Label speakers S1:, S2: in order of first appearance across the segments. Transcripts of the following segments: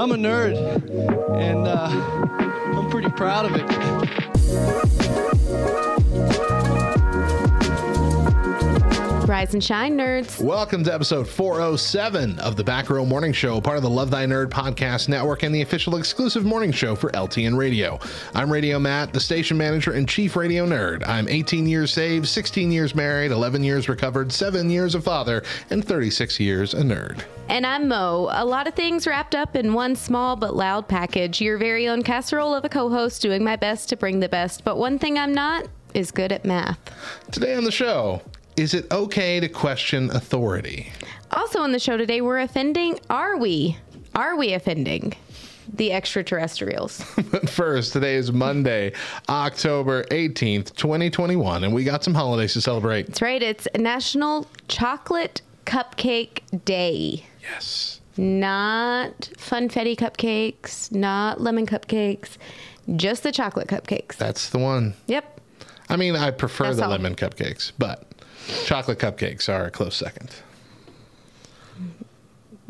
S1: I'm a nerd, and uh, I'm pretty proud of it.
S2: Rise and shine, nerds.
S3: Welcome to episode 407 of the Back Row Morning Show, part of the Love Thy Nerd podcast network and the official exclusive morning show for LTN Radio. I'm Radio Matt, the station manager and chief radio nerd. I'm 18 years saved, 16 years married, 11 years recovered, 7 years a father, and 36 years a nerd.
S2: And I'm Mo. A lot of things wrapped up in one small but loud package. Your very own casserole of a co host doing my best to bring the best. But one thing I'm not is good at math.
S3: Today on the show, is it okay to question authority?
S2: Also on the show today, we're offending. Are we? Are we offending the extraterrestrials?
S3: But first, today is Monday, October 18th, 2021, and we got some holidays to celebrate.
S2: That's right. It's National Chocolate Cupcake Day.
S3: Yes.
S2: Not funfetti cupcakes, not lemon cupcakes, just the chocolate cupcakes.
S3: That's the one.
S2: Yep.
S3: I mean, I prefer
S2: That's
S3: the
S2: all.
S3: lemon cupcakes, but chocolate cupcakes are a close second.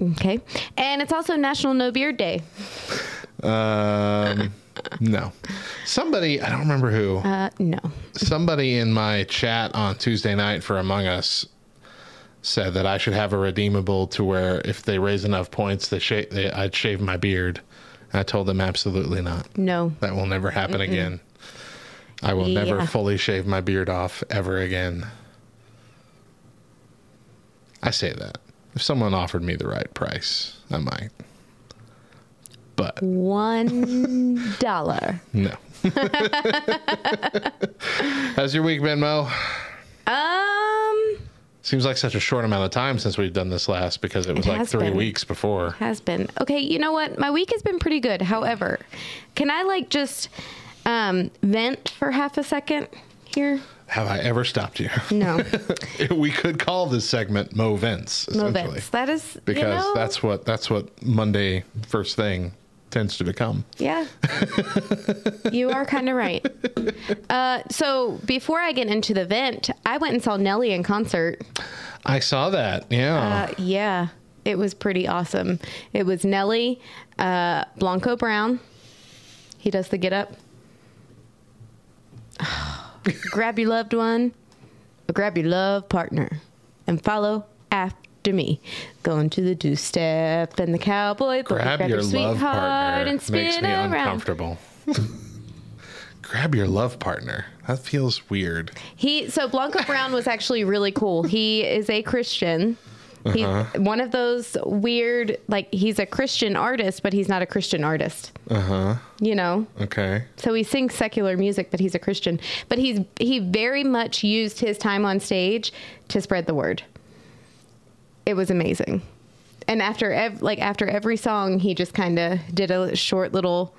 S2: Okay. And it's also National No Beard Day.
S3: Um, no. Somebody, I don't remember who,
S2: Uh, no.
S3: somebody in my chat on Tuesday night for Among Us said that I should have a redeemable to where if they raise enough points, they sha- they, I'd shave my beard. I told them absolutely not.
S2: No.
S3: That will never happen again. I will never fully shave my beard off ever again. I say that. If someone offered me the right price, I might. But
S2: One dollar.
S3: no. How's your week been, Mo?
S2: Um,
S3: Seems like such a short amount of time since we've done this last because it was
S2: It
S3: like three
S2: been.
S3: weeks before.
S2: has been. Okay, you know what? My week has been pretty good. However, can I like just um vent for half a second here?
S3: Have I ever stopped you?
S2: No.
S3: we could call this segment Mo Vents,
S2: vents. That is you
S3: because
S2: know,
S3: that's what that's what Monday first thing tends to become.
S2: Yeah. you are kind of right. Uh, so before I get into the vent, I went and saw Nelly in concert.
S3: I saw that. Yeah.
S2: Uh, yeah, it was pretty awesome. It was Nelly, uh, Blanco Brown. He does the get up. grab your loved one, or grab your love partner, and follow after me. Going to the two step and the cowboy boogie.
S3: Grab your love partner
S2: and spin
S3: makes me
S2: around.
S3: uncomfortable. Grab your love partner. That feels weird.
S2: He so Blanco Brown was actually really cool. He is a Christian. He's
S3: Uh-huh.
S2: one of those weird like he's a Christian artist, but he's not a Christian artist.
S3: Uh huh.
S2: You know?
S3: Okay.
S2: So he sings secular music, but he's a Christian. But he's he very much used his time on stage to spread the word. It was amazing. And after ev- like after every song, he just kind of did a short little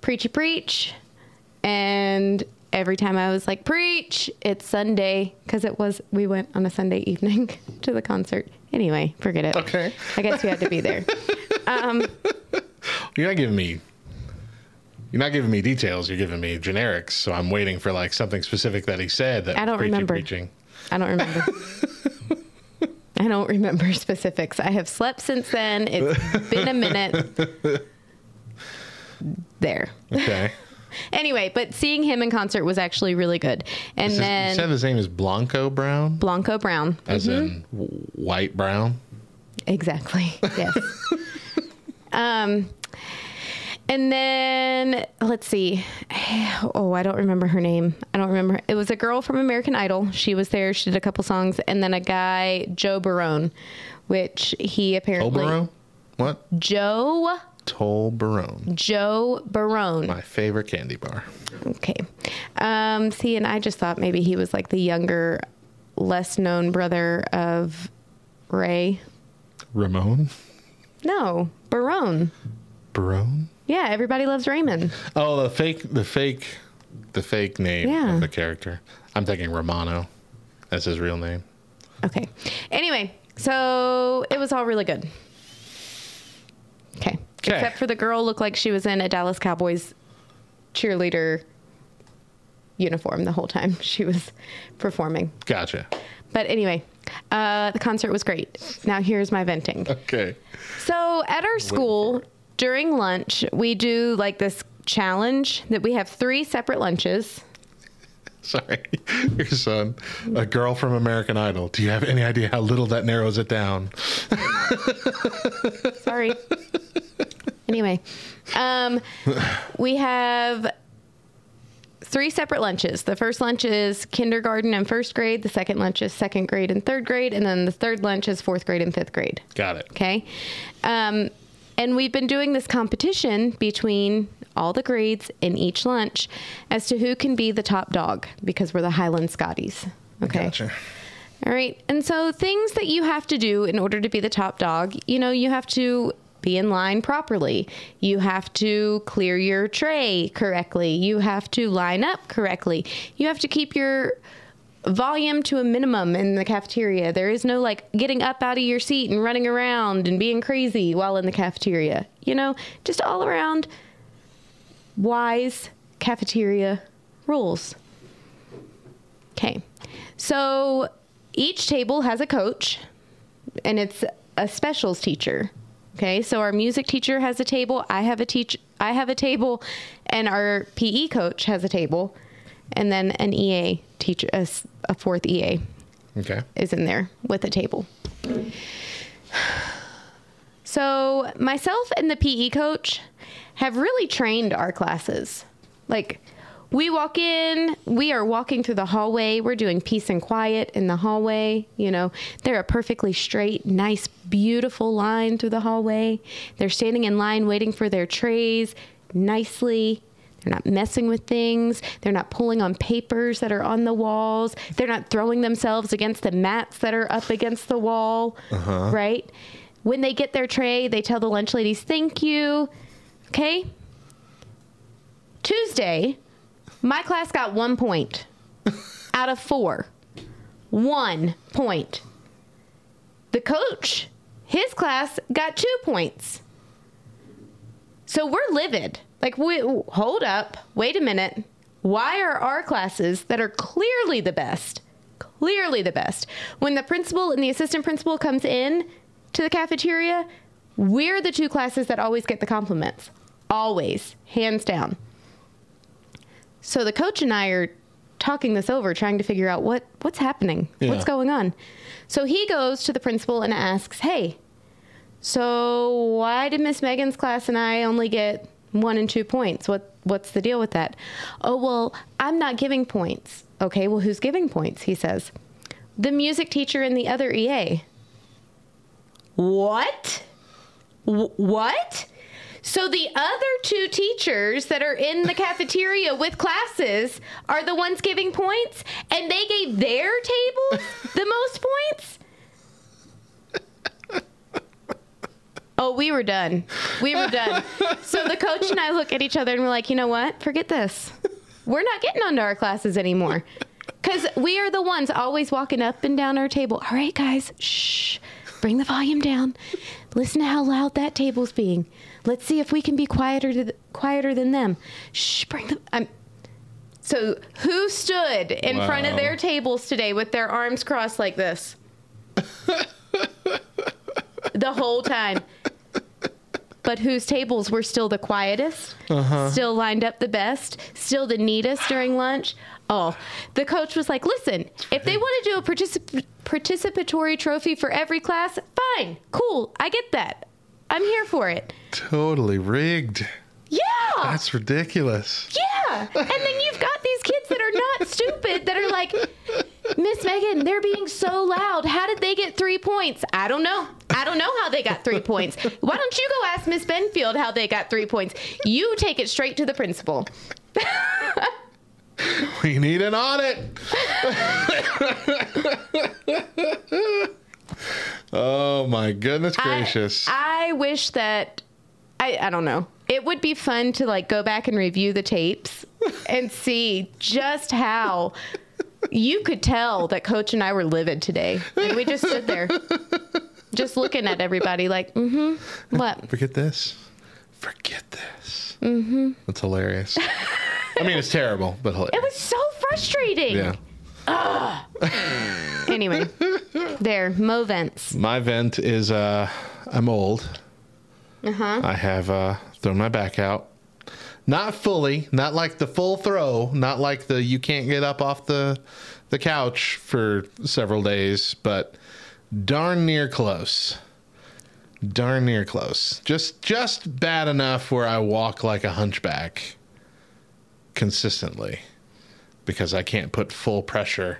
S2: preachy preach. And every time I was like preach, it's Sunday because it was we went on a Sunday evening to the concert. Anyway, forget it.
S3: Okay.
S2: I guess you had to be there. Um,
S3: You're not giving me. You're not giving me details. You're giving me generics. So I'm waiting for like something specific that he said. That
S2: I don't
S3: preachy
S2: remember.
S3: Preaching.
S2: I don't remember. I don't remember specifics. I have slept since then. It's been a minute. There.
S3: Okay.
S2: Anyway, but seeing him in concert was actually really good. And
S3: Is
S2: then
S3: you said his name is Blanco Brown,
S2: Blanco Brown.
S3: as
S2: Mhm.
S3: in white brown.
S2: Exactly. Yes. um, and then let's see. Oh, I don't remember her name. I don't remember. It was a girl from American Idol. She was there. She did a couple songs, and then a guy, Joe Barone, which he apparently
S3: Tolbarone? What?
S2: Joe
S3: Tolbarone.
S2: Joe Barone.
S3: My favorite candy bar.
S2: Okay. Um, see, and I just thought maybe he was like the younger, less known brother of Ray.
S3: Ramon?
S2: No, Barone.
S3: Barone?
S2: Yeah, everybody loves Raymond.
S3: Oh, the fake, the fake, the fake name
S2: Yeah.
S3: of the character. I'm thinking Romano. That's his real name.
S2: Okay. Anyway, so it was all really good. Okay. Except for the girl looked like she was in a Dallas Cowboys cheerleader uniform the whole time she was performing.
S3: Gotcha.
S2: But anyway, uh, the concert was great. Now here's my venting.
S3: Okay.
S2: So at our school, during lunch, we do like this challenge that we have three separate lunches.
S3: Sorry. Your son, a girl from American Idol. Do you have any idea how little that narrows it down?
S2: Sorry. Anyway, um, we have three separate lunches. The first lunch is kindergarten and first grade. The second lunch is second grade and third grade, and then the third lunch is fourth grade and fifth grade.
S3: Got it.
S2: Okay. Um, and we've been doing this competition between all the grades in each lunch as to who can be the top dog because we're the Highland Scotties. Okay.
S3: Gotcha.
S2: All right. And so things that you have to do in order to be the top dog, you know, you have to be in line properly. You have to clear your tray correctly. You have to line up correctly. You have to keep your volume to a minimum in the cafeteria. There is no like getting up out of your seat and running around and being crazy while in the cafeteria. You know, just all around wise cafeteria rules. Okay. So each table has a coach and it's a specials teacher. Okay? So our music teacher has a table, I have a teach I have a table and our PE coach has a table and then an EA teacher a fourth EA
S3: Okay.
S2: is in there with a table. So, myself and the PE coach have really trained our classes. Like, we walk in, we are walking through the hallway, we're doing peace and quiet in the hallway. You know, they're a perfectly straight, nice, beautiful line through the hallway. They're standing in line waiting for their trays nicely. They're not messing with things. They're not pulling on papers that are on the walls. They're not throwing themselves against the mats that are up against the wall. Uh-huh. Right? When they get their tray, they tell the lunch ladies, thank you. Okay? Tuesday, my class got one point out of four. One point. The coach, his class got two points. So we're livid. Like, we, hold up, wait a minute. Why are our classes that are clearly the best, clearly the best, when the principal and the assistant principal comes in to the cafeteria, we're the two classes that always get the compliments. Always, hands down. So the coach and I are talking this over, trying to figure out what what's happening, what's going on. So he goes to the principal and asks, "Hey, so why did Miss Megan's class and I only get one and two points? What what's the deal with that? Oh well, I'm not giving points. Okay, well who's giving points? He says. The music teacher and the other EA. What? Wh- what? So the other two teachers that are in the cafeteria with classes are the ones giving points and they gave their tables the most points? Oh, we were done. We were done. So the coach and I look at each other and we're like, you know what? Forget this. We're not getting onto our classes anymore. Because we are the ones always walking up and down our table. All right, guys, shh. Bring the volume down. Listen to how loud that table's being. Let's see if we can be quieter to quieter than them. Shh. Bring them. I'm. So who stood in front of their tables today with their arms crossed like this? the whole time. But whose tables were still the quietest, uh-huh. still lined up the best, still the neatest during lunch. Oh, the coach was like, listen, if they want to do a particip- participatory trophy for every class, fine, cool, I get that. I'm here for it.
S3: Totally rigged.
S2: Yeah.
S3: That's ridiculous.
S2: Yeah. And then you've got these kids that are not stupid that are like, Miss Megan, they're being so loud. How did they get three points? I don't know. I don't know how they got three points. Why don't you go ask Miss Benfield how they got three points? You take it straight to the principal.
S3: We need an audit. oh my goodness gracious.
S2: I, I wish that I, I don't know. It would be fun to like go back and review the tapes and see just how you could tell that coach and I were livid today. Like we just stood there just looking at everybody like, mm-hmm. What?
S3: Forget this. Forget this. Mm-hmm. That's hilarious. I mean, it's terrible, but hilarious.
S2: It was so frustrating.
S3: yeah.
S2: Anyway, there, Mo Vents.
S3: My vent is uh I'm old.
S2: Uh-huh.
S3: I have uh thrown my back out. Not fully, not like the full throw, not like the you can't get up off the the couch for several days, but darn near close. Darn near close. Just just bad enough where I walk like a hunchback consistently because I can't put full pressure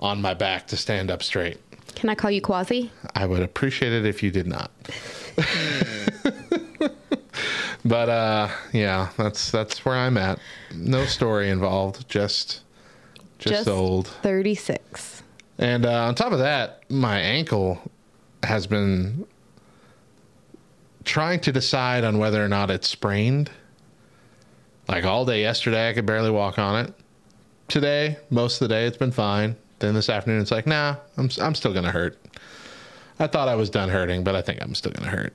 S3: on my back to stand up straight.
S2: Can I call you Quasi?
S3: I would appreciate it if you did not. but uh yeah, that's that's where I'm at. No story involved, just just, old.
S2: 36.
S3: And uh, on top of that, my ankle has been trying to decide on whether or not it's sprained. Like all day yesterday, I could barely walk on it. Today, most of the day, it's been fine. Then this afternoon, it's like, nah, I'm, I'm still going to hurt. I thought I was done hurting, but I think I'm still going to hurt.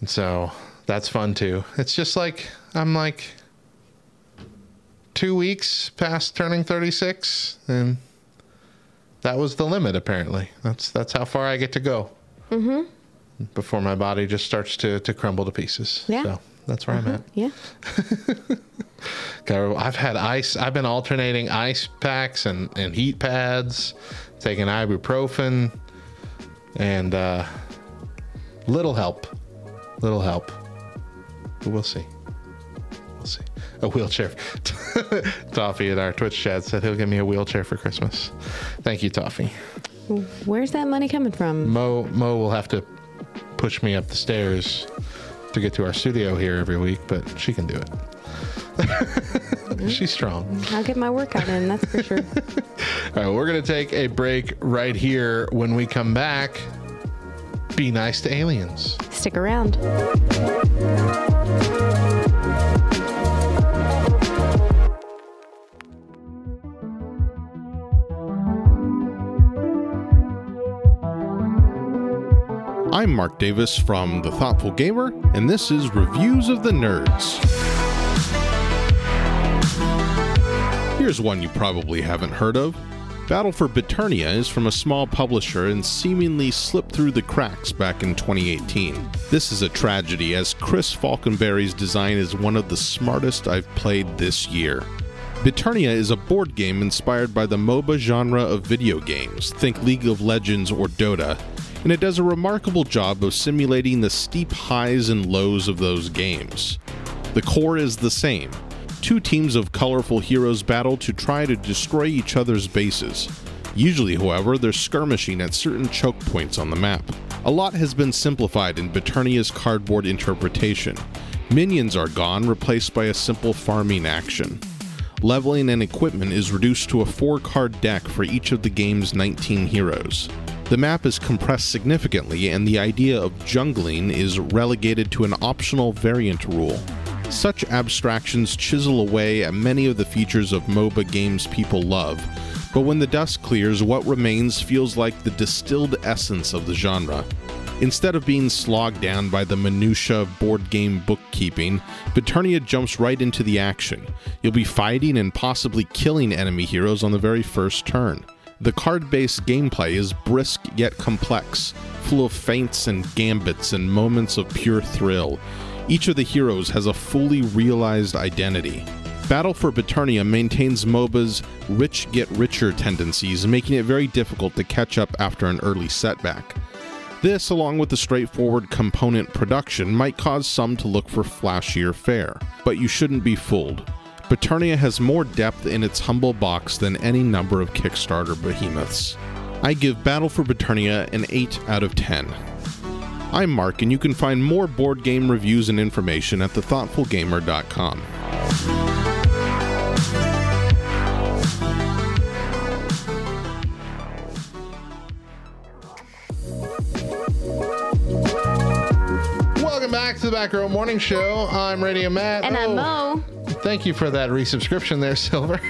S3: And so that's fun too. It's just like, I'm like two weeks past turning 36, and that was the limit, apparently. That's, that's how far I get to go.
S2: Mm-hmm.
S3: Before my body just starts to, to crumble to pieces.
S2: Yeah.
S3: So that's where I'm at.
S2: Yeah.
S3: I've had ice. I've been alternating ice packs and, and heat pads, taking ibuprofen, and uh, little help. Little help. But we'll see. We'll see. A wheelchair. Toffee in our Twitch chat said he'll give me a wheelchair for Christmas. Thank you, Toffee.
S2: Where's that money coming from?
S3: Mo Mo will have to push me up the stairs to get to our studio here every week, but she can do it. Mm-hmm. She's strong.
S2: I'll get my workout in, that's for sure.
S3: All right, we're going to take a break right here. When we come back, be nice to aliens.
S2: Stick around.
S4: I'm Mark Davis from The Thoughtful Gamer, and this is Reviews of the Nerds. Here's one you probably haven't heard of. Battle for Biternia is from a small publisher and seemingly slipped through the cracks back in 2018. This is a tragedy, as Chris Falconberry's design is one of the smartest I've played this year. Biternia is a board game inspired by the MOBA genre of video games, think League of Legends or Dota, and it does a remarkable job of simulating the steep highs and lows of those games. The core is the same. Two teams of colorful heroes battle to try to destroy each other's bases. Usually, however, they're skirmishing at certain choke points on the map. A lot has been simplified in Biternia's cardboard interpretation. Minions are gone, replaced by a simple farming action. Leveling and equipment is reduced to a 4 card deck for each of the game's 19 heroes. The map is compressed significantly, and the idea of jungling is relegated to an optional variant rule. Such abstractions chisel away at many of the features of MOBA games people love, but when the dust clears, what remains feels like the distilled essence of the genre. Instead of being slogged down by the minutiae of board game bookkeeping, Biternia jumps right into the action. You'll be fighting and possibly killing enemy heroes on the very first turn. The card based gameplay is brisk yet complex, full of feints and gambits and moments of pure thrill. Each of the heroes has a fully realized identity. Battle for Biternia maintains MOBA's rich get richer tendencies, making it very difficult to catch up after an early setback. This, along with the straightforward component production, might cause some to look for flashier fare, but you shouldn't be fooled. Biternia has more depth in its humble box than any number of Kickstarter behemoths. I give Battle for Biternia an 8 out of 10. I'm Mark, and you can find more board game reviews and information at thethoughtfulgamer.com.
S3: Welcome back to the Back Row Morning Show. I'm Radio Matt.
S2: And I'm
S3: Oh,
S2: Mo.
S3: Thank you for that resubscription there, Silver.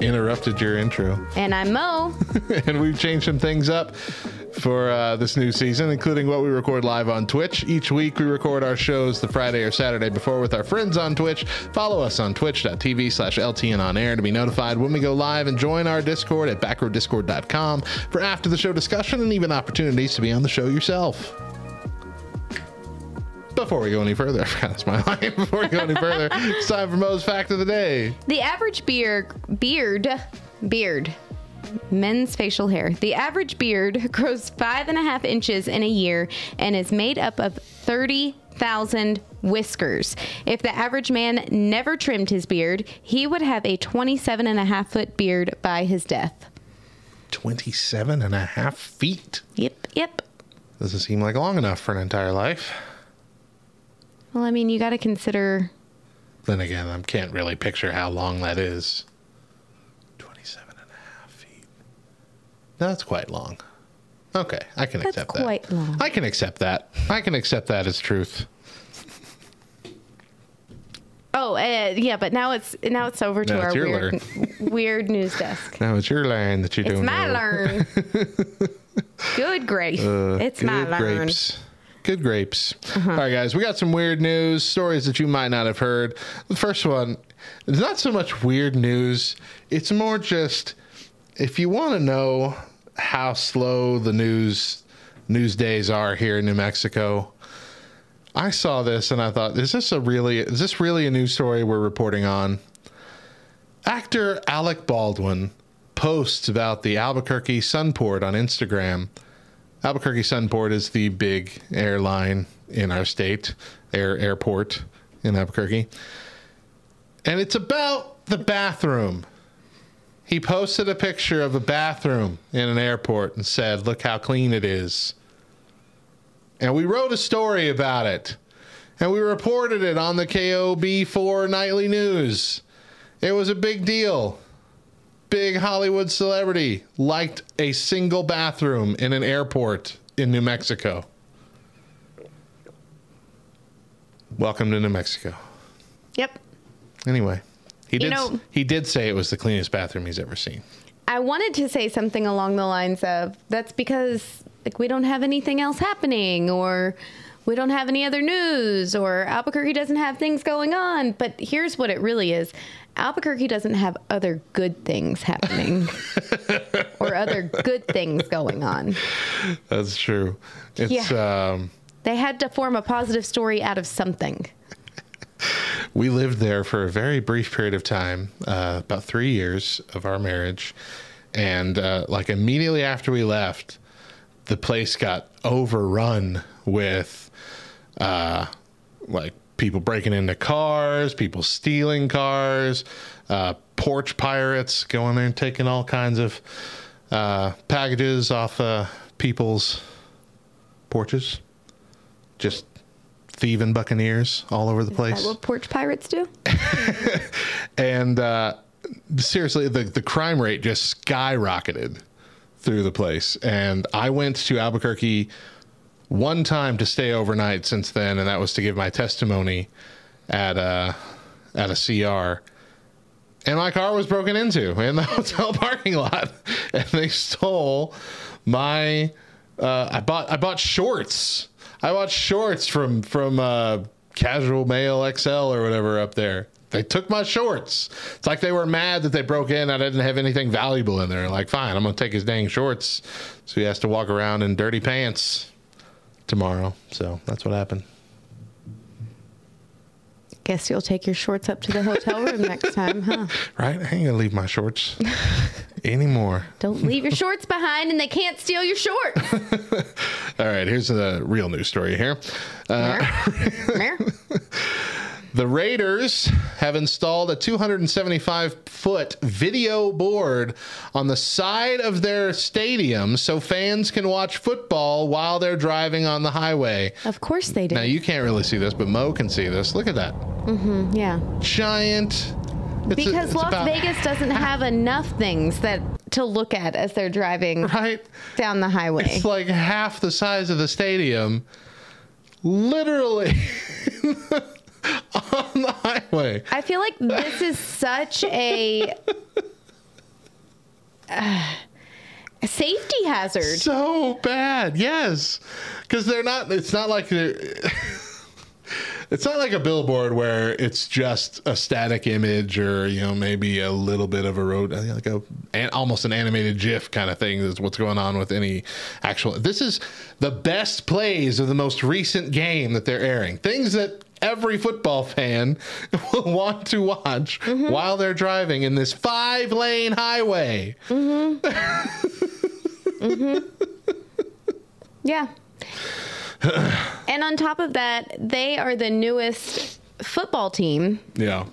S3: Interrupted your intro.
S2: And I'm Mo.
S3: and we've changed some things up for uh, this new season, including what we record live on Twitch. Each week, we record our shows the Friday or Saturday before with our friends on Twitch. Follow us on twitch.tv slash LTN on air to be notified when we go live and join our Discord at backrowdiscord.com for after the show discussion and even opportunities to be on the show yourself. Before we go any further, I forgot that's my line. Before we go any further, it's time for Mo's Fact of the Day.
S2: The average beard, beard, beard, men's facial hair. The average beard grows five and a half inches in a year and is made up of 30,000 whiskers. If the average man never trimmed his beard, he would have a 27 and a half foot beard by his death.
S3: 27 and a half feet.
S2: Yep, yep.
S3: Doesn't seem like long enough for an entire life.
S2: Well, I mean, you got to consider.
S3: Then again, I can't really picture how long that is. 27 and a half feet. That's quite long. Okay, I can
S2: That's
S3: accept
S2: quite
S3: that.
S2: long.
S3: I can accept that. I can accept that as truth.
S2: Oh, uh, yeah, but now it's now it's over to
S3: Now
S2: our
S3: it's your
S2: weird, weird news desk.
S3: Now it's your line that you're doing.
S2: It's my
S3: Mo.
S2: learn. Good grief.
S3: Uh,
S2: it's my
S3: good
S2: learn.
S3: Good grapes.
S2: Uh-huh.
S3: All right, guys, we got some weird news, stories that you might not have heard. The first one, it's not so much weird news, it's more just if you want to know how slow the news news days are here in New Mexico. I saw this and I thought, is this a really is this really a news story we're reporting on? Actor Alec Baldwin posts about the Albuquerque Sunport on Instagram. Albuquerque Sunport is the big airline in our state, air airport in Albuquerque. And it's about the bathroom. He posted a picture of a bathroom in an airport and said, "Look how clean it is." And we wrote a story about it. And we reported it on the KOB4 Nightly News. It was a big deal big Hollywood celebrity liked a single bathroom in an airport in New Mexico. Welcome to New Mexico.
S2: Yep.
S3: Anyway, he
S2: You
S3: did
S2: know-
S3: he did say it was the cleanest bathroom he's ever seen.
S2: I wanted to say something along the lines of that's because like we don't have anything else happening or we don't have any other news or Albuquerque doesn't have things going on. But here's what it really is. Albuquerque doesn't have other good things happening or other good things going on.
S3: That's true. It's um
S2: They had to form a positive story out of something.
S3: we lived there for a very brief period of time, uh, about three years of our marriage, and uh, like immediately after we left, the place got overrun with uh, like people breaking into cars, people stealing cars, uh, porch pirates going there and taking all kinds of uh, packages off uh, people's porches, just thieving buccaneers all over the
S2: Is
S3: place
S2: that what porch pirates do?
S3: and uh, seriously, the the crime rate just skyrocketed through the place. And I went to Albuquerque one time to stay overnight since then, and that was to give my testimony at a at a CR. And my car was broken into in the hotel parking lot, and they stole my. Uh, I bought I bought shorts. I bought shorts from from uh, Casual Male XL or whatever up there. They took my shorts. It's like they were mad that they broke in. I didn't have anything valuable in there. Like, fine, I'm gonna take his dang shorts. So he has to walk around in dirty pants tomorrow. So that's what happened.
S2: Guess you'll take your shorts up to the hotel room next time, huh?
S3: Right? I ain't gonna leave my shorts anymore.
S2: Don't leave your shorts behind and they can't steal your shorts.
S3: All right, here's the real news story here. Uh? The Raiders have installed a 275 foot video board on the side of their stadium so fans can watch football while they're driving on the highway.
S2: Of course they do.
S3: Now, you can't really see this, but Mo can see this. Look at that.
S2: Mm hmm yeah.
S3: Giant.
S2: because
S3: it's
S2: Las Vegas doesn't have enough things that to look at as they're driving
S3: right
S2: down the highway.
S3: It's like half the size of the stadium literally on the highway.
S2: I feel like this is such a, uh, safety hazard.
S3: So bad, yes, because they're not. It's not like they're. It's not like a billboard where it's just a static image or you know maybe a little bit of a road uh, like a an, almost an animated GIF kind of thing is what's going on with any actual. This is the best plays of the most recent game that they're airing. Things that every football fan will want to watch
S2: Mm-hmm.
S3: while they're driving in this five lane highway. Mm-hmm. Mm-hmm.
S2: Yeah. and on top of that, they are the newest football team.
S3: Yeah.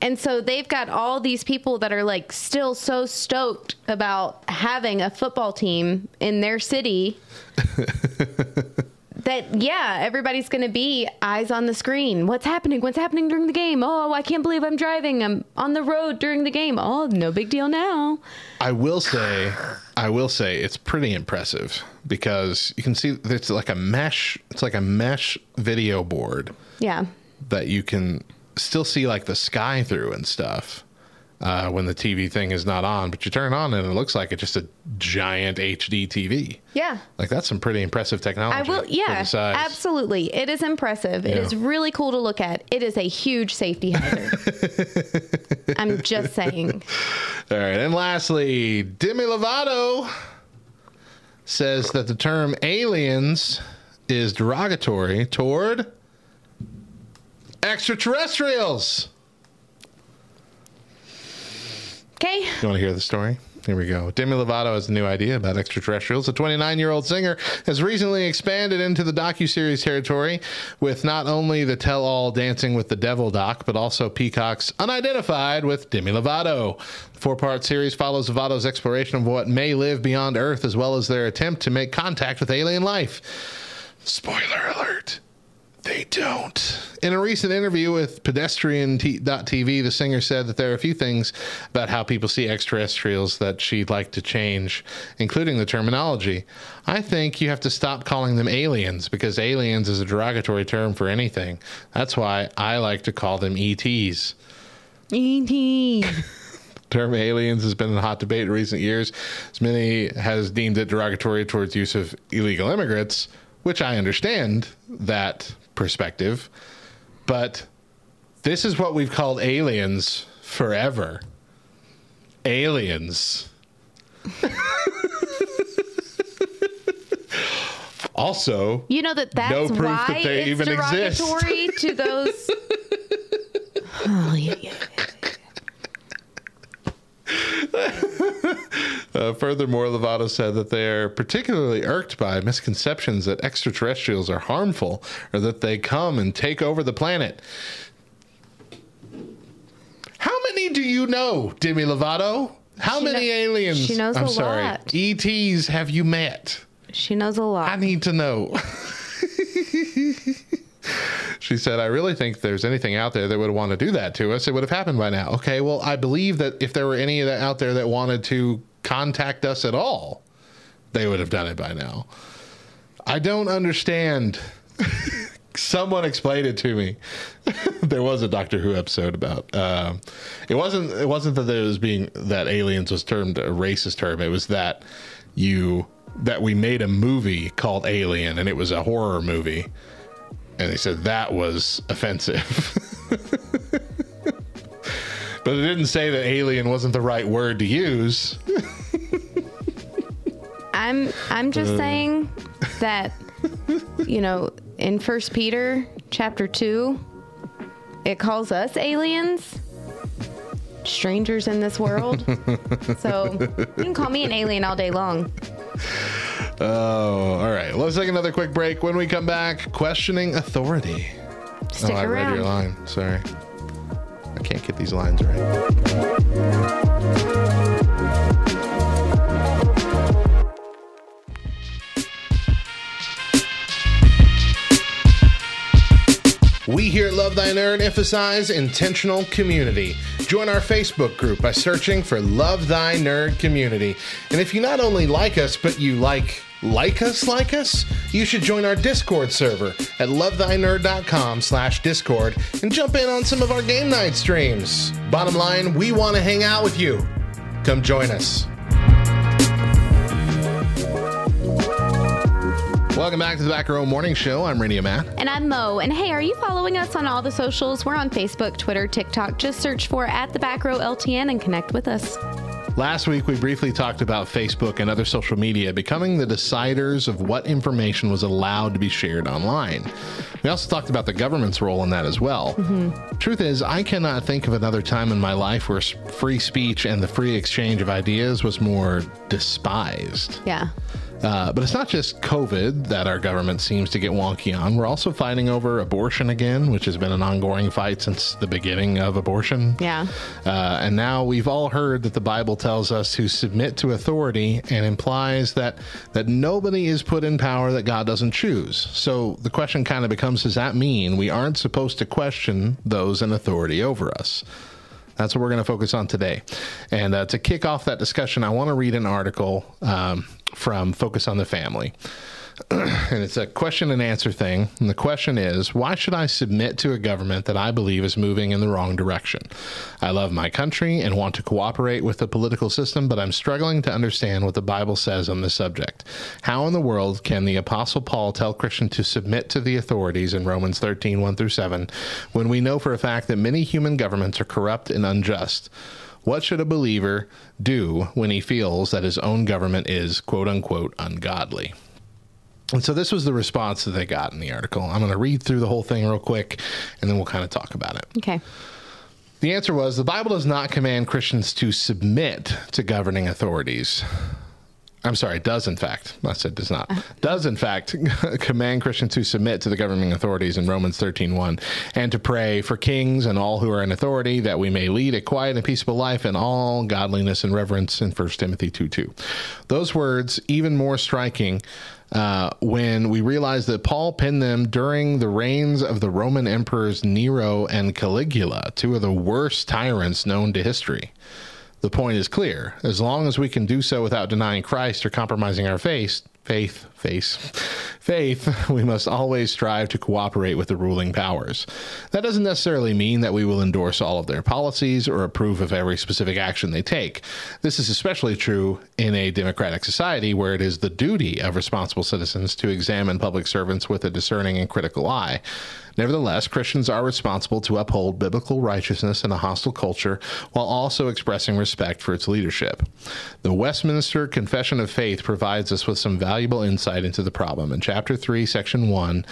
S2: And so they've got all these people that are like still so stoked about having a football team in their city that, yeah, everybody's going to be eyes on the screen. What's happening? What's happening during the game? Oh, I can't believe I'm driving. I'm on the road during the game. Oh, no big deal now.
S3: I will say, I will say, it's pretty impressive because you can see it's like a mesh. It's like a mesh video board
S2: Yeah.
S3: that you can still see like the sky through and stuff uh, when the TV thing is not on. But you turn it on and it looks like it's just a giant HD TV.
S2: Yeah.
S3: Like that's some pretty impressive technology.
S2: I will, yeah, absolutely. It is impressive. It
S3: Yeah.
S2: is really cool to look at. It is a huge safety hazard. I'm just saying.
S3: All right. And lastly, Demi Lovato says that the term aliens is derogatory toward extraterrestrials.
S2: Okay.
S3: You want to hear the story? Here we go. Demi Lovato has a new idea about extraterrestrials. The 29 year old singer has recently expanded into the docuseries territory with not only the tell all Dancing with the Devil doc, but also Peacock's Unidentified with Demi Lovato. The four part series follows Lovato's exploration of what may live beyond Earth, as well as their attempt to make contact with alien life. Spoiler alert. They don't. In a recent interview with pedestrian.tv, the singer said that there are a few things about how people see extraterrestrials that she'd like to change, including the terminology. I think you have to stop calling them aliens because aliens is a derogatory term for anything. That's why I like to call them ETs.
S2: E.T.
S3: term aliens has been in hot debate in recent years, as many has deemed it derogatory towards use of illegal immigrants, which I understand that perspective. But this is what we've called aliens forever. Aliens. also,
S2: You know that that's
S3: No proof
S2: why
S3: that they
S2: it's
S3: even exist.
S2: derogatory to those. oh, yeah, yeah.
S3: Uh, furthermore, Lovato said that they are particularly irked by misconceptions that extraterrestrials are harmful or that they come and take over the planet. How many do you know, Demi Lovato? How
S2: She
S3: many
S2: kno-
S3: aliens?
S2: she knows
S3: I'm
S2: a
S3: sorry.
S2: lot.
S3: ETs have you met?
S2: She knows a lot.
S3: I need to know. she said, I really think there's anything out there that would want to do that to us, it would have happened by now. Okay, well, I believe that if there were any that out there that wanted to contact us at all, they would have done it by now. I don't understand. Someone explained it to me. there was a Doctor Who episode about. Um, it wasn't. It wasn't that there was being that aliens was termed a racist term. It was that you that we made a movie called Alien, and it was a horror movie, and they said that was offensive. but it didn't say that alien wasn't the right word to use.
S2: I'm I'm just uh. saying that you know in First Peter chapter two, it calls us aliens, strangers in this world. so you can call me an alien all day long.
S3: Oh, all right. Let's take another quick break. When we come back, questioning authority.
S2: Stick
S3: oh, I read your line. Sorry. I can't get these lines right. We here at Love Thy Nerd emphasize intentional community. Join our Facebook group by searching for Love Thy Nerd Community. And if you not only like us, but you like Like us, like us? You should join our Discord server at lovethynerd.com slash Discord and jump in on some of our game night streams. Bottom line, we want to hang out with you. Come join us. Welcome back to the Back Row Morning Show. I'm Radio Matt.
S2: And I'm Mo. And hey, are you following us on all the socials? We're on Facebook, Twitter, TikTok. Just search for at the back row LTN and connect with us.
S3: Last week, we briefly talked about Facebook and other social media becoming the deciders of what information was allowed to be shared online. We also talked about the government's role in that as well. Mm-hmm. Truth is, I cannot think of another time in my life where free speech and the free exchange of ideas was more despised.
S2: Yeah.
S3: Uh, but it's not just COVID that our government seems to get wonky on. We're also fighting over abortion again, which has been an ongoing fight since the beginning of abortion.
S2: Yeah.
S3: Uh, and now we've all heard that the Bible tells us to submit to authority and implies that that nobody is put in power that God doesn't choose. So the question kind of becomes: Does that mean we aren't supposed to question those in authority over us? That's what we're going to focus on today. And uh, to kick off that discussion, I want to read an article um, from Focus on the Family. and it's a question and answer thing. And the question is why should I submit to a government that I believe is moving in the wrong direction? I love my country and want to cooperate with the political system, but I'm struggling to understand what the Bible says on this subject. How in the world can the Apostle Paul tell Christians to submit to the authorities in Romans 13 1 through 7 when we know for a fact that many human governments are corrupt and unjust? What should a believer do when he feels that his own government is, quote unquote, ungodly? And so this was the response that they got in the article. I'm going to read through the whole thing real quick and then we'll kind of talk about it.
S2: Okay.
S3: The answer was the Bible does not command Christians to submit to governing authorities. I'm sorry, it does in fact, I said does not, uh-huh. does in fact command Christians to submit to the governing authorities in Romans 13.1 and to pray for kings and all who are in authority that we may lead a quiet and peaceable life in all godliness and reverence in 1 Timothy 2.2. Those words, even more striking uh, when we realize that Paul penned them during the reigns of the Roman emperors Nero and Caligula, two of the worst tyrants known to history. The point is clear. As long as we can do so without denying Christ or compromising our faith, faith, face, faith, we must always strive to cooperate with the ruling powers. That doesn't necessarily mean that we will endorse all of their policies or approve of every specific action they take. This is especially true in a democratic society where it is the duty of responsible citizens to examine public servants with a discerning and critical eye. Nevertheless, Christians are responsible to uphold biblical righteousness in a hostile culture while also expressing respect for its leadership. The Westminster Confession of Faith provides us with some valuable insight into the problem. In chapter 3, section 1,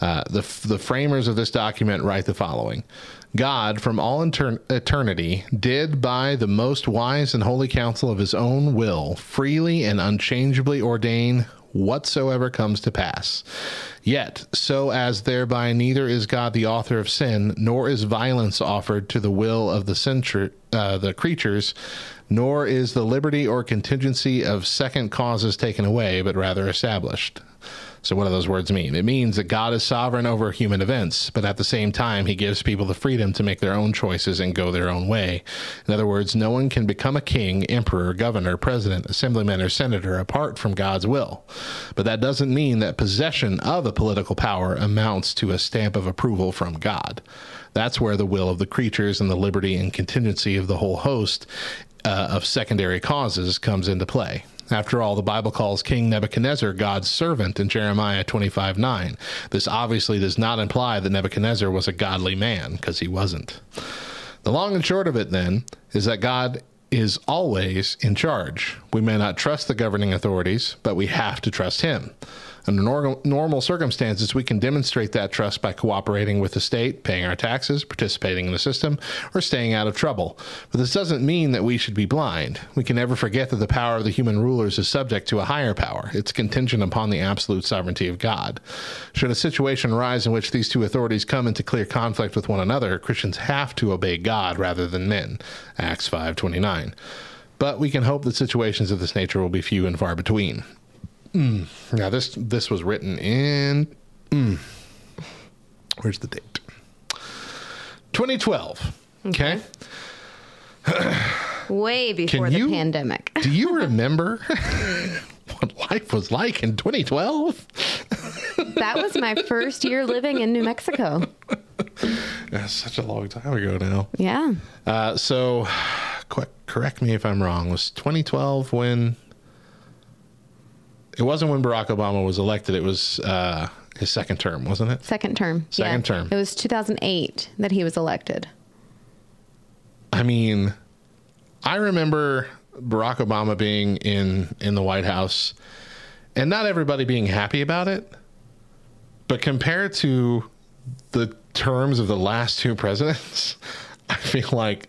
S3: uh, the, the framers of this document write the following God, from all inter- eternity, did by the most wise and holy counsel of his own will freely and unchangeably ordain whatsoever comes to pass. Yet, so as thereby neither is God the author of sin, nor is violence offered to the will of the, centri- uh, the creatures, nor is the liberty or contingency of second causes taken away, but rather established. So, what do those words mean? It means that God is sovereign over human events, but at the same time, he gives people the freedom to make their own choices and go their own way. In other words, no one can become a king, emperor, governor, president, assemblyman, or senator apart from God's will. But that doesn't mean that possession of a political power amounts to a stamp of approval from God. That's where the will of the creatures and the liberty and contingency of the whole host uh, of secondary causes comes into play. After all, the Bible calls King Nebuchadnezzar God's servant in Jeremiah 25 9. This obviously does not imply that Nebuchadnezzar was a godly man, because he wasn't. The long and short of it, then, is that God is always in charge. We may not trust the governing authorities, but we have to trust Him. Under normal, normal circumstances, we can demonstrate that trust by cooperating with the state, paying our taxes, participating in the system, or staying out of trouble. But this doesn't mean that we should be blind. We can never forget that the power of the human rulers is subject to a higher power. It's contingent upon the absolute sovereignty of God. Should a situation arise in which these two authorities come into clear conflict with one another, Christians have to obey God rather than men. Acts 5:29. But we can hope that situations of this nature will be few and far between. Mm. Now this this was written in mm, where's the date? 2012. Okay.
S2: Way before
S3: Can
S2: the
S3: you-
S2: pandemic.
S3: Do you remember what life was like in 2012.
S2: That was my first year living in New Mexico.
S3: That's such a long time ago now.
S2: Yeah.
S3: Uh, so, correct me if I'm wrong. Was 2012 when? It wasn't when Barack Obama was elected. It was uh, his second term, wasn't it?
S2: Second term.
S3: Second
S2: yeah.
S3: term.
S2: It was 2008 that he was elected.
S3: I mean, I remember Barack Obama being in in the White House, and not everybody being happy about it. But compared to the terms of the last two presidents, I feel like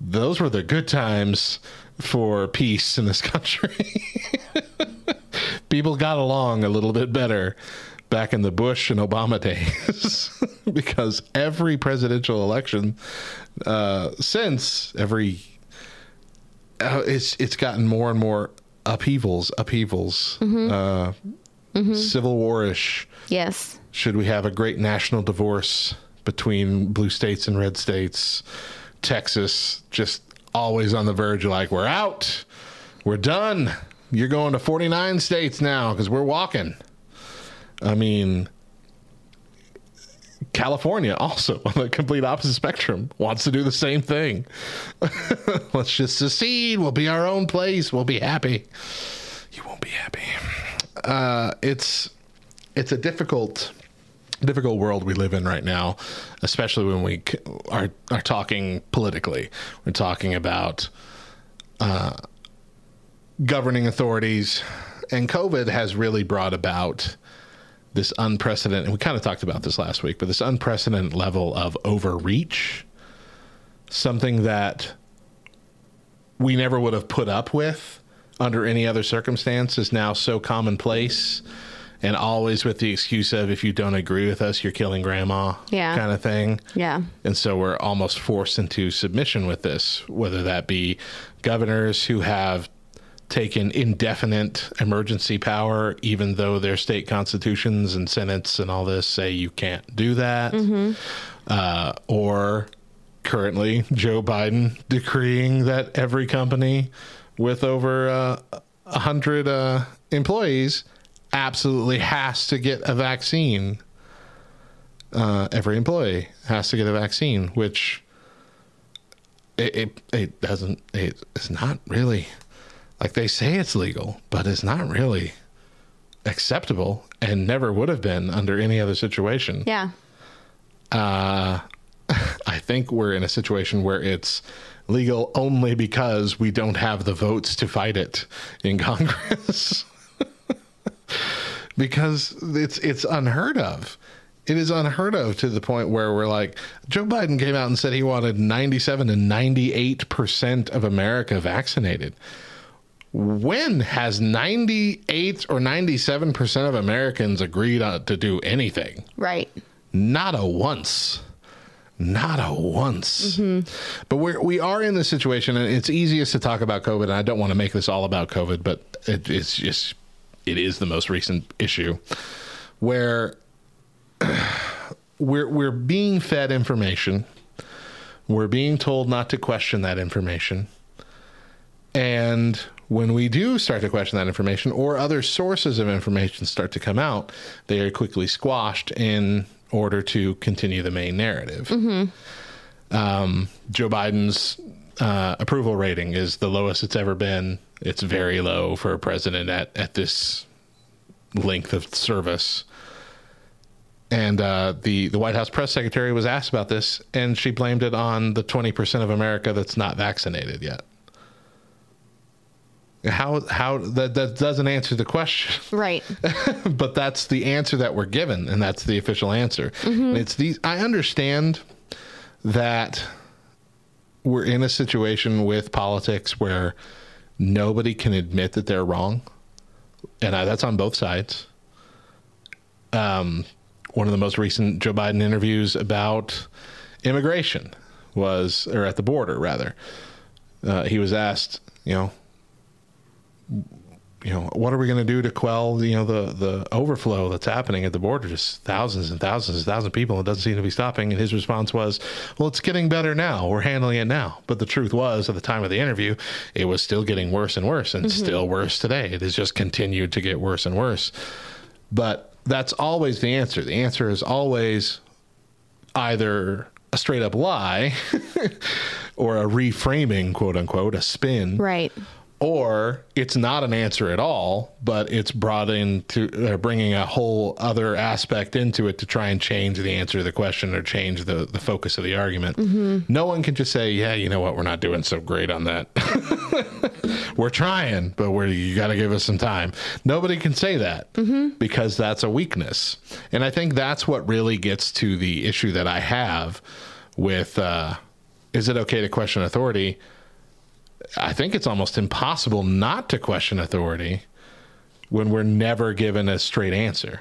S3: those were the good times for peace in this country. People got along a little bit better back in the Bush and Obama days because every presidential election uh, since every uh, it's it's gotten more and more upheavals, upheavals, uh, civil warish.
S2: Yes.
S3: Should we have a great national divorce between blue states and red states? Texas just always on the verge of like, we're out. We're done. You're going to 49 states now because we're walking. I mean, California also on the complete opposite spectrum wants to do the same thing. Let's just secede. We'll be our own place. We'll be happy. You won't be happy. Uh, it's it's a difficult difficult world we live in right now, especially when we are are talking politically. We're talking about uh, governing authorities, and COVID has really brought about this unprecedented. And we kind of talked about this last week, but this unprecedented level of overreach, something that we never would have put up with under any other circumstance, is now so commonplace and always with the excuse of if you don't agree with us, you're killing grandma,
S2: Yeah.
S3: kind of thing.
S2: Yeah.
S3: And so we're almost forced into submission with this, whether that be governors who have taken indefinite emergency power, even though their state constitutions and senates and all this say you can't do that, uh, or currently Joe Biden decreeing that every company with over uh, a hundred uh, employees absolutely has to get a vaccine. Uh, every employee has to get a vaccine, which it it, it doesn't. It, it's not really like they say it's legal, but it's not really acceptable and never would have been under any other situation.
S2: Yeah.
S3: Uh, I think we're in a situation where it's legal only because we don't have the votes to fight it in Congress. because it's it's unheard of. It is unheard of to the point where we're like Joe Biden came out and said he wanted 97 to 98% of America vaccinated. When has 98 or 97% of Americans agreed to do anything?
S2: Right.
S3: Not a once. Not a once. Mm-hmm. But we're, we are in this situation, and it's easiest to talk about COVID. And I don't want to make this all about COVID, but it, it's just, it is the most recent issue where we're, we're being fed information. We're being told not to question that information. And when we do start to question that information or other sources of information start to come out, they are quickly squashed in order to continue the main narrative. Um, Joe Biden's uh, approval rating is the lowest it's ever been. It's very low for a president at, at this length of service. And uh, the, the White House press secretary was asked about this, and she blamed it on the 20% of America that's not vaccinated yet. How how that that doesn't answer the question,
S2: Right.
S3: but that's the answer that we're given, and that's the official answer. And it's these. I understand that we're in a situation with politics where nobody can admit that they're wrong, and I, that's on both sides. Um, one of the most recent Joe Biden interviews about immigration was, or at the border rather, uh, he was asked, you know you know, what are we going to do to quell, you know, the the overflow that's happening at the border? Just thousands and thousands and thousands of people. And it doesn't seem to be stopping. And his response was, "Well, it's getting better now. We're handling it now." But the truth was, at the time of the interview, it was still getting worse and worse, and mm-hmm. still worse today. It has just continued to get worse and worse. But that's always the answer. The answer is always either a straight up lie or a reframing, quote unquote, a spin
S2: Right.
S3: Or it's not an answer at all, but it's brought into uh, bringing a whole other aspect into it to try and change the answer to the question or change the, the focus of the argument. No one can just say, "Yeah, you know what? We're not doing so great on that. we're trying, but we're you got to give us some time." Nobody can say that because that's a weakness, and I think that's what really gets to the issue that I have with. Uh, is it okay to question authority? I think it's almost impossible not to question authority when we're never given a straight answer.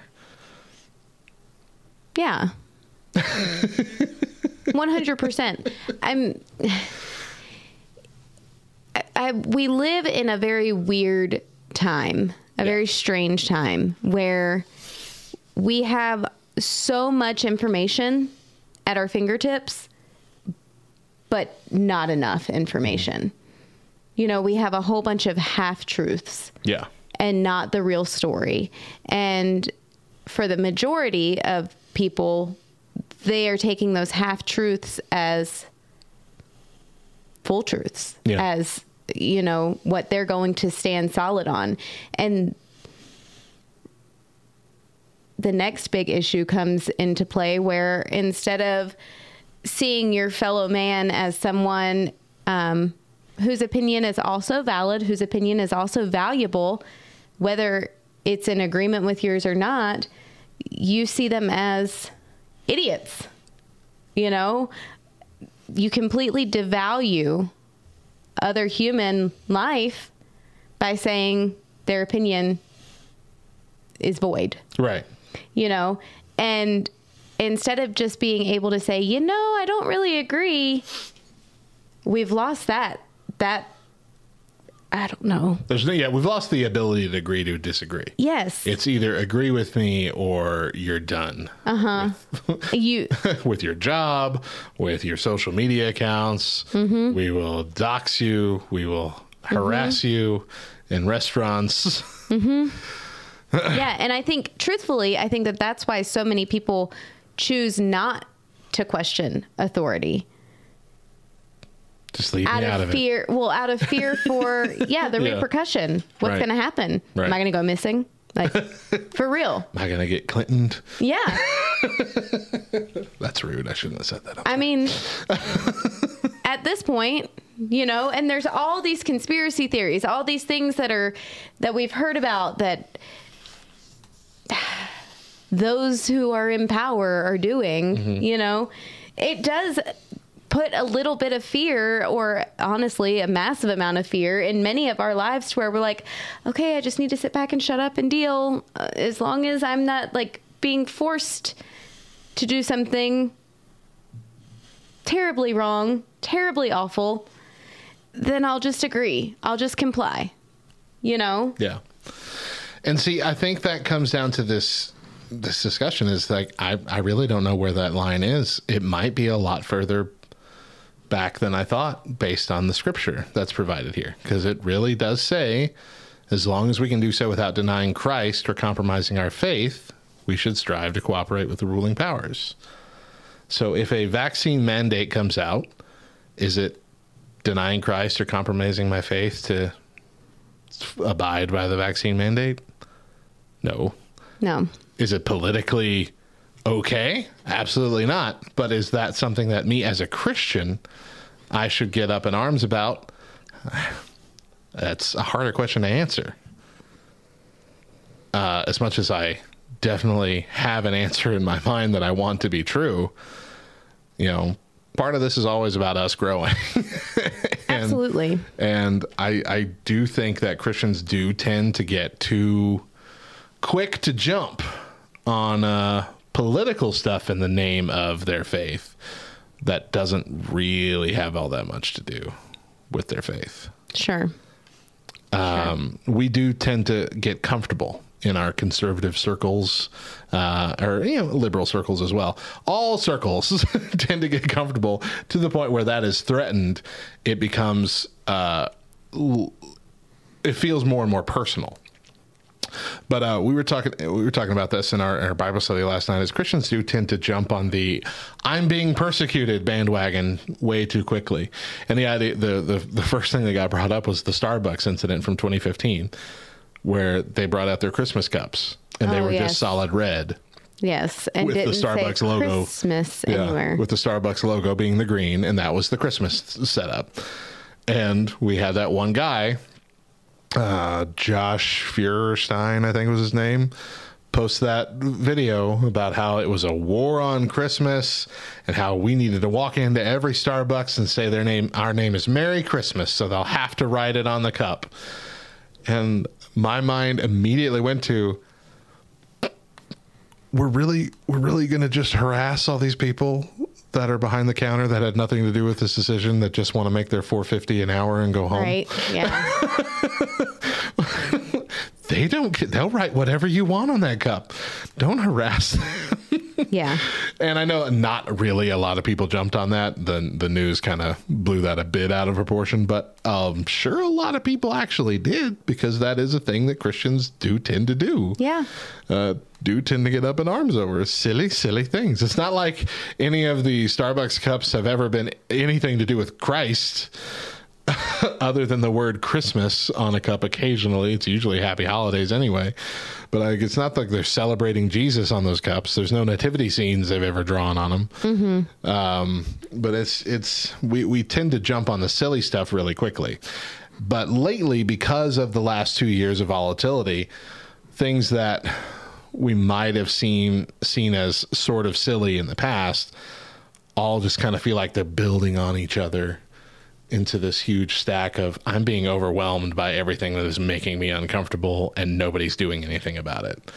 S2: Yeah. 100%. I'm I, I, we live in a very weird time, a very strange time where we have so much information at our fingertips but not enough mm-hmm. information. You know, we have a whole bunch of half truths
S3: Yeah.
S2: and not the real story. And for the majority of people, they are taking those half truths as full truths,
S3: Yeah.
S2: as, you know, what they're going to stand solid on. And the next big issue comes into play where instead of seeing your fellow man as someone um, whose opinion is also valid, whose opinion is also valuable, whether it's in agreement with yours or not, you see them as idiots. You know, you completely devalue other human life by saying their opinion is void
S3: Right.
S2: you know and instead of just being able to say you know i don't really agree we've lost that that i don't know
S3: There's no, yeah, we've lost the ability to agree to disagree.
S2: yes
S3: It's either agree with me or you're done Uh huh.
S2: you
S3: with your job, with your social media accounts. Mm-hmm. We will dox you. We will harass mm-hmm. you in restaurants. Mm-hmm.
S2: yeah and i think truthfully i think that that's why so many people choose not to question authority
S3: Just leave
S2: out
S3: me
S2: of,
S3: out of
S2: fear well out of fear for yeah the
S3: Yeah.
S2: repercussion what's
S3: Right.
S2: going to happen
S3: Right.
S2: am i going to go missing like for real.
S3: Am I going to get Clintoned?
S2: yeah
S3: That's rude. I shouldn't have said that.
S2: I mean, at this point, you know, and there's all these conspiracy theories, all these things that are that we've heard about that those who are in power are doing, mm-hmm. you know. It does put a little bit of fear or honestly a massive amount of fear in many of our lives to where we're like, okay, I just need to sit back and shut up and deal uh, as long as I'm not like being forced to do something terribly wrong, terribly awful, then I'll just agree. I'll just comply. You know?
S3: Yeah. And see, I think that comes down to this this discussion is like I, I really don't know where that line is. It might be a lot further back than I thought based on the scripture that's provided here. Because it really does say, as long as we can do so without denying Christ or compromising our faith, we should strive to cooperate with the ruling powers. So if a vaccine mandate comes out, is it denying Christ or compromising my faith to abide by the vaccine mandate? No.
S2: No.
S3: Is it politically okay? Absolutely not. But is that something that me as a Christian I should get up in arms about? That's a harder question to answer. Uh, as much as I definitely have an answer in my mind that I want to be true, you know, part of this is always about us growing. And-
S2: Absolutely.
S3: and I, I do think that Christians do tend to get too quick to jump on uh, political stuff in the name of their faith that doesn't really have all that much to do with their faith.
S2: Sure.
S3: Um, We do tend to get comfortable in our conservative circles, uh, or you know, liberal circles as well. All circles tend to get comfortable to the point where that is threatened. It becomes, uh, it feels more and more personal. But uh, we were talking we were talking about this in our, our Bible study last night. As Christians do tend to jump on the "I'm being persecuted" bandwagon way too quickly, and the idea the, the the first thing that got brought up was the Starbucks incident from 2015, where they brought out their Christmas cups and they
S2: Oh,
S3: were
S2: yes.
S3: just solid red
S2: Yes, and
S3: with the Starbucks logo
S2: Christmas
S3: Yeah,
S2: anywhere.
S3: with the Starbucks logo being the green, and that was the Christmas setup. And we had that one guy, uh, Josh Feuerstein, I think was his name, post that video about how it was a war on Christmas and how we needed to walk into every Starbucks and say their name, our name is Merry Christmas, so they'll have to write it on the cup. And my mind immediately went to, we're really we're really going to just harass all these people that are behind the counter that had nothing to do with this decision that just want to make their 450 an hour and go home
S2: right? Yeah.
S3: they don't get- they'll write whatever you want on that cup don't harass them
S2: yeah.
S3: and i know not really a lot of people jumped on that the the news kind of blew that a bit out of proportion but i'm sure a lot of people actually did because that is a thing that christians do tend to do
S2: Yeah.
S3: uh, do tend to get up in arms over silly, silly things. It's not like any of the Starbucks cups have ever been anything to do with Christ, other than the word Christmas on a cup occasionally. It's usually Happy Holidays anyway. But like, it's not like they're celebrating Jesus on those cups. There's no nativity scenes they've ever drawn on them.
S2: Mm-hmm.
S3: Um, but it's it's we we tend to jump on the silly stuff really quickly. But lately, because of the last two years of volatility, things that we might have seen seen as sort of silly in the past all just kind of feel like they're building on each other into this huge stack of I'm being overwhelmed by everything that is making me uncomfortable and nobody's doing anything about it.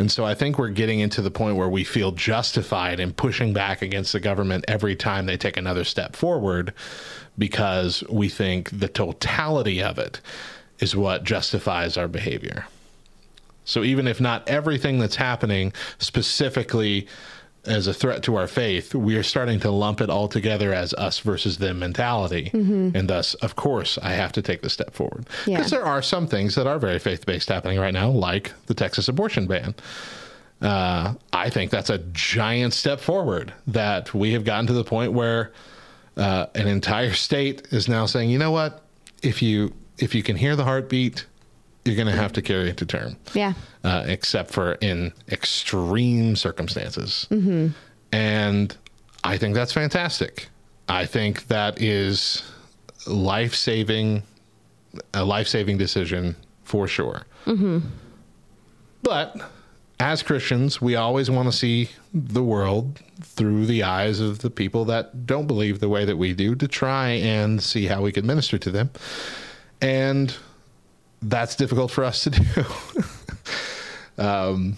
S3: And so I think we're getting into the point where we feel justified in pushing back against the government every time they take another step forward because we think the totality of it is what justifies our behavior. So even if not everything that's happening specifically as a threat to our faith, we are starting to lump it all together as us versus them mentality. And thus, of course, I have to take the step forward.
S2: Yeah.
S3: Because there are some things that are very faith based happening right now, like the Texas abortion ban. Uh, I think that's a giant step forward that we have gotten to the point where uh, an entire state is now saying, you know what, if you if you can hear the heartbeat, you're going to have to carry it to term
S2: Yeah.
S3: uh, except for in extreme circumstances. And I think that's fantastic. I think that is life saving, a life saving decision for sure. But as Christians, we always want to see the world through the eyes of the people that don't believe the way that we do to try and see how we can minister to them. And that's difficult for us to do. um,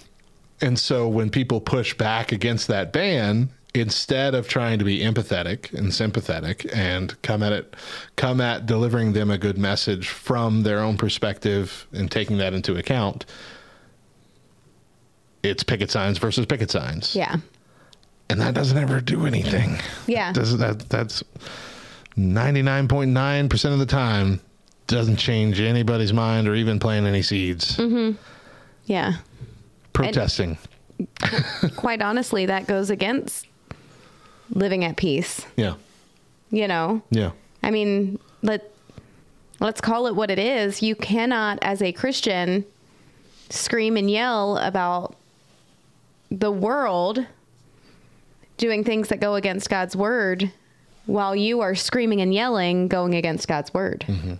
S3: and so when people push back against that ban, instead of trying to be empathetic and sympathetic and come at it, come at delivering them a good message from their own perspective and taking that into account, it's picket signs versus picket signs.
S2: Yeah.
S3: And that doesn't ever do anything.
S2: Yeah.
S3: Does that that's 99.9% of the time doesn't change anybody's mind or even plant any seeds. Mm-hmm.
S2: Yeah.
S3: Protesting.
S2: Quite honestly, that goes against living at peace.
S3: yeah.
S2: You know?
S3: Yeah.
S2: I mean, let let's call it what it is. You cannot as a Christian scream and yell about the world doing things that go against God's word while you are screaming and yelling going against God's word. Mm-hmm.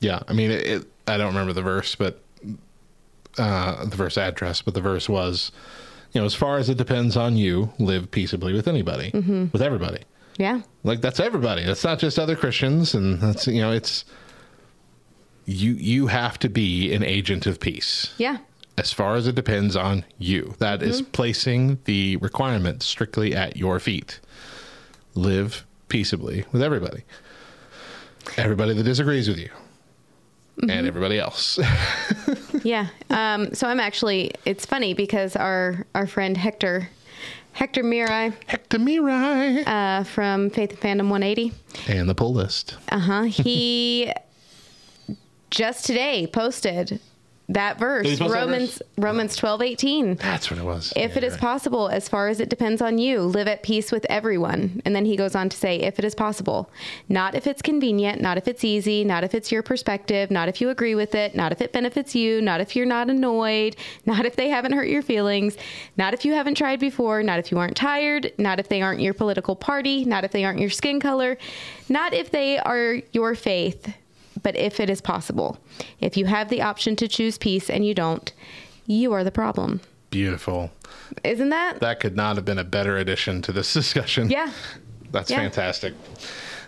S3: Yeah. I mean, it, it, I don't remember the verse, but uh, the verse address, but the verse was, you know, as far as it depends on you, live peaceably with anybody, with everybody.
S2: Yeah.
S3: Like that's everybody. That's not just other Christians, and that's you know, it's you. You have to be an agent of peace.
S2: Yeah.
S3: as far as it depends on you. That is
S2: Mm-hmm.
S3: placing the requirement strictly at your feet. Live peaceably with everybody. Everybody that disagrees with you.
S2: Mm-hmm.
S3: and everybody else.
S2: Yeah. Um, so I'm actually. It's funny because our our friend Hector, Hector Mirai
S3: Hector Mirai
S2: uh, from Faith and Fandom 180.
S3: and the pull list.
S2: Uh huh. He just today posted that verse,
S3: that
S2: Romans
S3: verse?
S2: Romans 12, 18.
S3: That's what it was.
S2: If
S3: Yeah,
S2: it is
S3: right.
S2: possible, as far as it depends on you, live at peace with everyone. And then he goes on to say, if it is possible, not if it's convenient, not if it's easy, not if it's your perspective, not if you agree with it, not if it benefits you, not if you're not annoyed, not if they haven't hurt your feelings, not if you haven't tried before, not if you aren't tired, not if they aren't your political party, not if they aren't your skin color, not if they are your faith, but if it is possible. If you have the option to choose peace and you don't, you are the problem.
S3: Beautiful.
S2: Isn't that?
S3: That could not have been a better addition to this discussion.
S2: Yeah.
S3: That's
S2: Yeah.
S3: fantastic.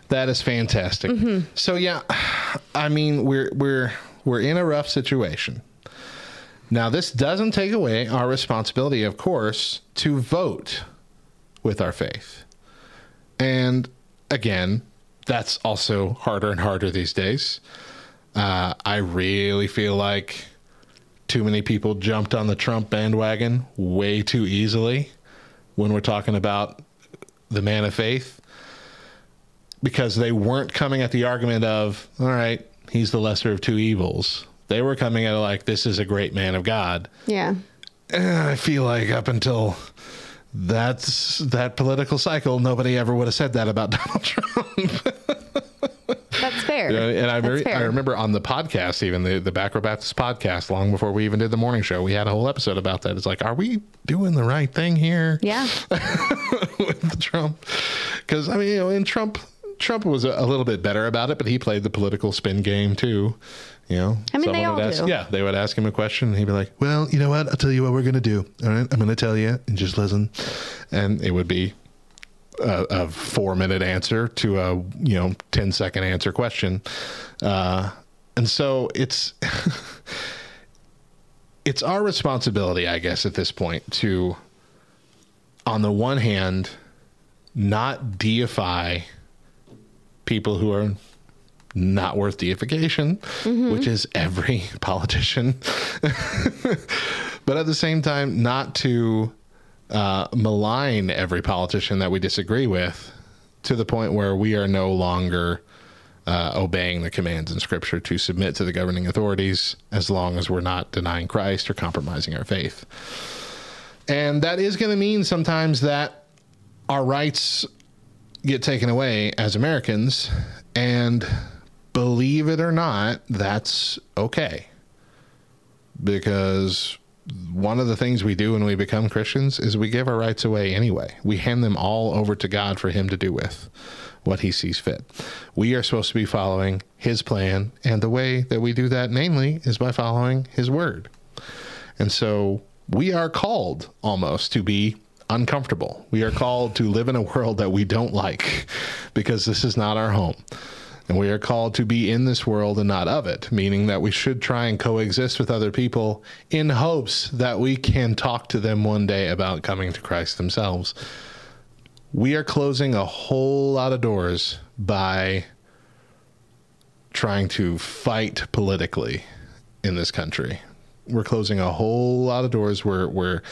S3: That is fantastic.
S2: Mm-hmm.
S3: So yeah, I mean we're we're we're in a rough situation. Now this doesn't take away our responsibility, of course, to vote with our faith. And again, that's also harder and harder these days. Uh, I really feel like too many people jumped on the Trump bandwagon way too easily when we're talking about the man of faith because they weren't coming at the argument of, all right, he's the lesser of two evils. They were coming at it like, this is a great man of God.
S2: Yeah.
S3: And I feel like up until that's that political cycle, nobody ever would have said that about Donald Trump.
S2: That's fair.
S3: Yeah, and I, very,
S2: fair.
S3: I remember on the podcast, even the, the Back Row Baptist podcast, long before we even did the morning show, we had a whole episode about that. It's like, are we doing the right thing here
S2: Yeah.
S3: with Trump? Because I mean, you know, and Trump, Trump was a, a little bit better about it, but he played the political spin game too. You know,
S2: I mean, they
S3: would
S2: all
S3: ask,
S2: do.
S3: Yeah, they would ask him a question, and he'd be like, "Well, you know what? I'll tell you what we're gonna do. All right, I'm gonna tell you, and just listen." And it would be a, a four minute answer to a you know 10 second answer question uh, and so it's it's our responsibility i guess at this point to on the one hand not deify people who are not worth deification which is every politician but at the same time not to uh, malign every politician that we disagree with to the point where we are no longer uh, obeying the commands in Scripture to submit to the governing authorities as long as we're not denying Christ or compromising our faith. And that is going to mean sometimes that our rights get taken away as Americans. And believe it or not, that's okay. Because one of the things we do when we become Christians is we give our rights away anyway. We hand them all over to God for Him to do with what He sees fit. We are supposed to be following His plan, and the way that we do that, namely, is by following His Word. And so we are called almost to be uncomfortable. We are called to live in a world that we don't like because this is not our home. And we are called to be in this world and not of it, meaning that we should try and coexist with other people in hopes that we can talk to them one day about coming to Christ themselves. We are closing a whole lot of doors by trying to fight politically in this country. We're closing a whole lot of doors. We're we're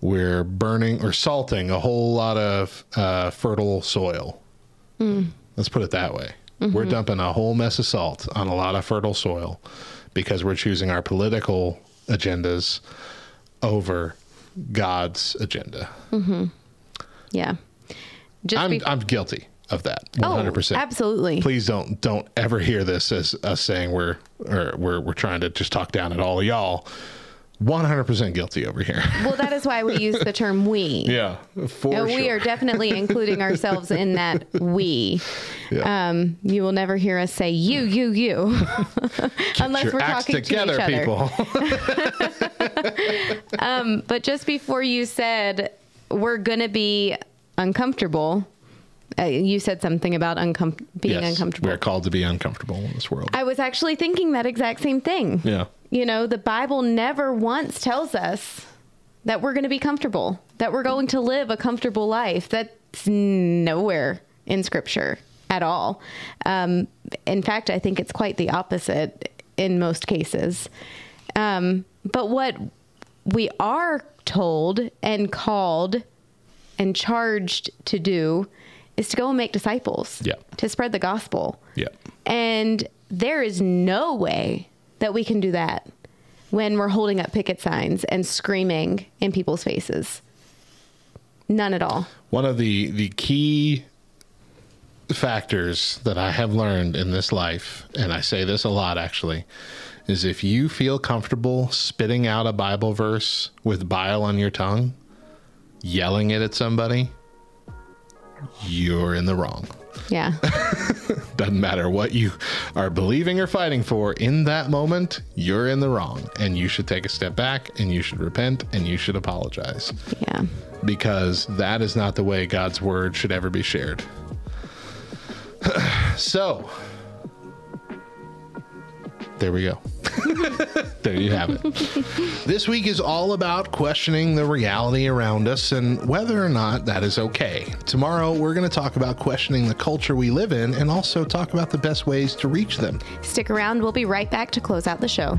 S3: we're burning or salting a whole lot of uh, fertile soil. Let's put it that way. We're mm-hmm. dumping a whole mess of salt on a lot of fertile soil because we're choosing our political agendas over God's agenda. Mm-hmm.
S2: Yeah. Just
S3: I'm I'm guilty of that.
S2: Oh,
S3: 100%.
S2: absolutely.
S3: Please don't don't ever hear this as us saying we're or we're we're trying to just talk down at all of y'all. 100% guilty over here.
S2: Well, that is why we use the term we.
S3: yeah, for
S2: And we are definitely including ourselves in that we.
S3: Yeah.
S2: Um, you will never hear us say you, you, you, unless we're talking
S3: together,
S2: to each other.
S3: people.
S2: But just before you said we're gonna be uncomfortable, uh, you said something about uncom- being
S3: yes,
S2: uncomfortable.
S3: We're called to be uncomfortable in this world.
S2: I was actually thinking that exact same thing.
S3: yeah.
S2: You know, the Bible never once tells us that we're going to be comfortable, that we're going to live a comfortable life. That's nowhere in Scripture at all. Um, in fact, I think it's quite the opposite. in most cases. Um, but what we are told and called and charged to do is to go and make disciples.
S3: Yeah.
S2: To spread the gospel.
S3: Yeah.
S2: And there is no way that we can do that when we're holding up picket signs and screaming in people's faces. None at all.
S3: One of the the key factors that I have learned in this life, and I say this a lot actually, is if you feel comfortable spitting out a Bible verse with bile on your tongue, yelling it at somebody, you're in the wrong.
S2: Yeah.
S3: Doesn't matter what you are believing or fighting for in that moment, you're in the wrong. And you should take a step back and you should repent and you should apologize.
S2: Yeah.
S3: Because that is not the way God's word should ever be shared. so, there we go. there you have it. this week is all about questioning the reality around us and whether or not that is okay. Tomorrow, we're going to talk about questioning the culture we live in and also talk about the best ways to reach them.
S2: Stick around. We'll be right back to close out the show.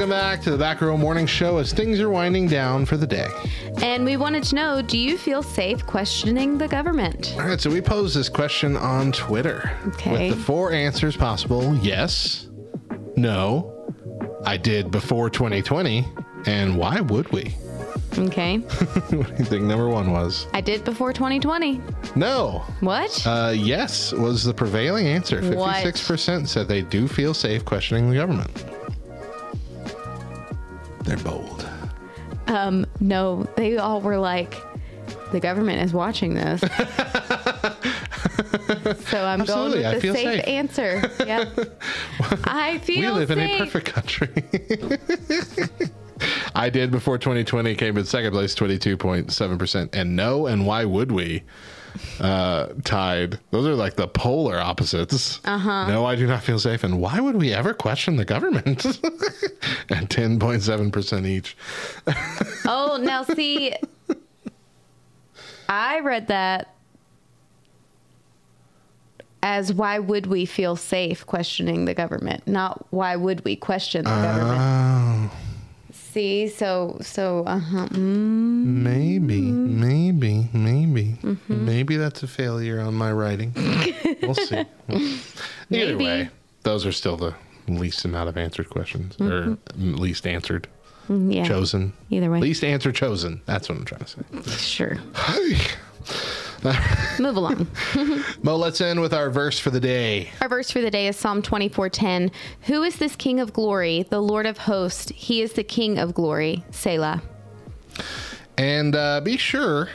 S3: Welcome back to the Back Row Morning Show as things are winding down for the day.
S2: And we wanted to know do you feel safe questioning the government?
S3: All right, so we posed this question on Twitter
S2: Okay.
S3: with the four answers possible yes, no, I did before 2020, and why would we?
S2: Okay.
S3: what do you think number one was?
S2: I did before 2020.
S3: No.
S2: What?
S3: Uh, yes was the prevailing answer. 56% said they do feel safe questioning the government. They're bold.
S2: Um, no, they all were like, the government is watching this. so I'm going
S3: Absolutely,
S2: with
S3: I
S2: the safe,
S3: safe.
S2: answer. Yeah. I feel
S3: we live in a perfect country. I did before 2020 came in second place, 22.7%. And no, and why would we? Uh, tied. Those are like the polar opposites.
S2: Uh huh.
S3: No, I do not feel safe. And why would we ever question the government? At 10.7% each.
S2: Oh, now see, I read that as why would we feel safe questioning the government, not why would we question the government.
S3: Oh,
S2: See, so so uh huh. Mm,
S3: maybe, maybe, maybe.
S2: Mm-hmm.
S3: Maybe that's a failure on my writing. we'll see. Either
S2: Maybe.
S3: way, those are still the least amount of answered questions, or least answered,
S2: Mm-hmm. yeah.
S3: chosen.
S2: Either way.
S3: Least answer chosen. That's what I'm trying to say.
S2: Sure. Move along.
S3: Mo, let's end with our verse for the day.
S2: Our verse for the day is Psalm 24:10. Who is this King of glory? The Lord of hosts. He is the King of glory. Selah.
S3: And uh, be sure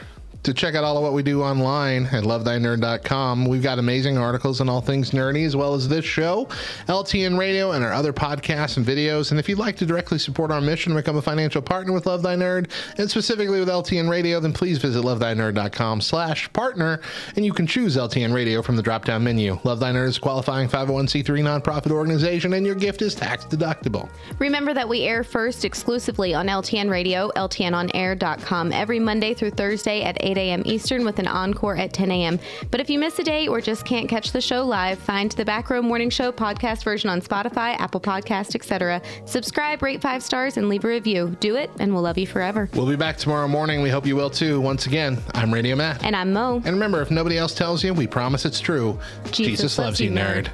S3: to check out all of what we do online at lovethynerd.com. We've got amazing articles on all things nerdy, as well as this show, LTN Radio, and our other podcasts and videos. And if you'd like to directly support our mission and become a financial partner with Love Thy Nerd, and specifically with LTN Radio, then please visit lovethynerd.com slash partner, and you can choose LTN Radio from the drop-down menu. Love Thy Nerd is a qualifying 501c3 nonprofit organization, and your gift is tax deductible.
S2: Remember that we air first exclusively on LTN Radio, LTNOnAir.com, every Monday through Thursday at 8 a.m. Eastern with an encore at 10 a.m. But if you miss a day or just can't catch the show live, find the Back Row Morning Show podcast version on Spotify, Apple Podcast, etc. Subscribe, rate five stars, and leave a review. Do it, and we'll love you forever.
S3: We'll be back tomorrow morning. We hope you will too. Once again, I'm Radio Matt.
S2: And I'm Mo.
S3: And remember, if nobody else tells you, we promise it's true. Jesus, loves, you, nerd.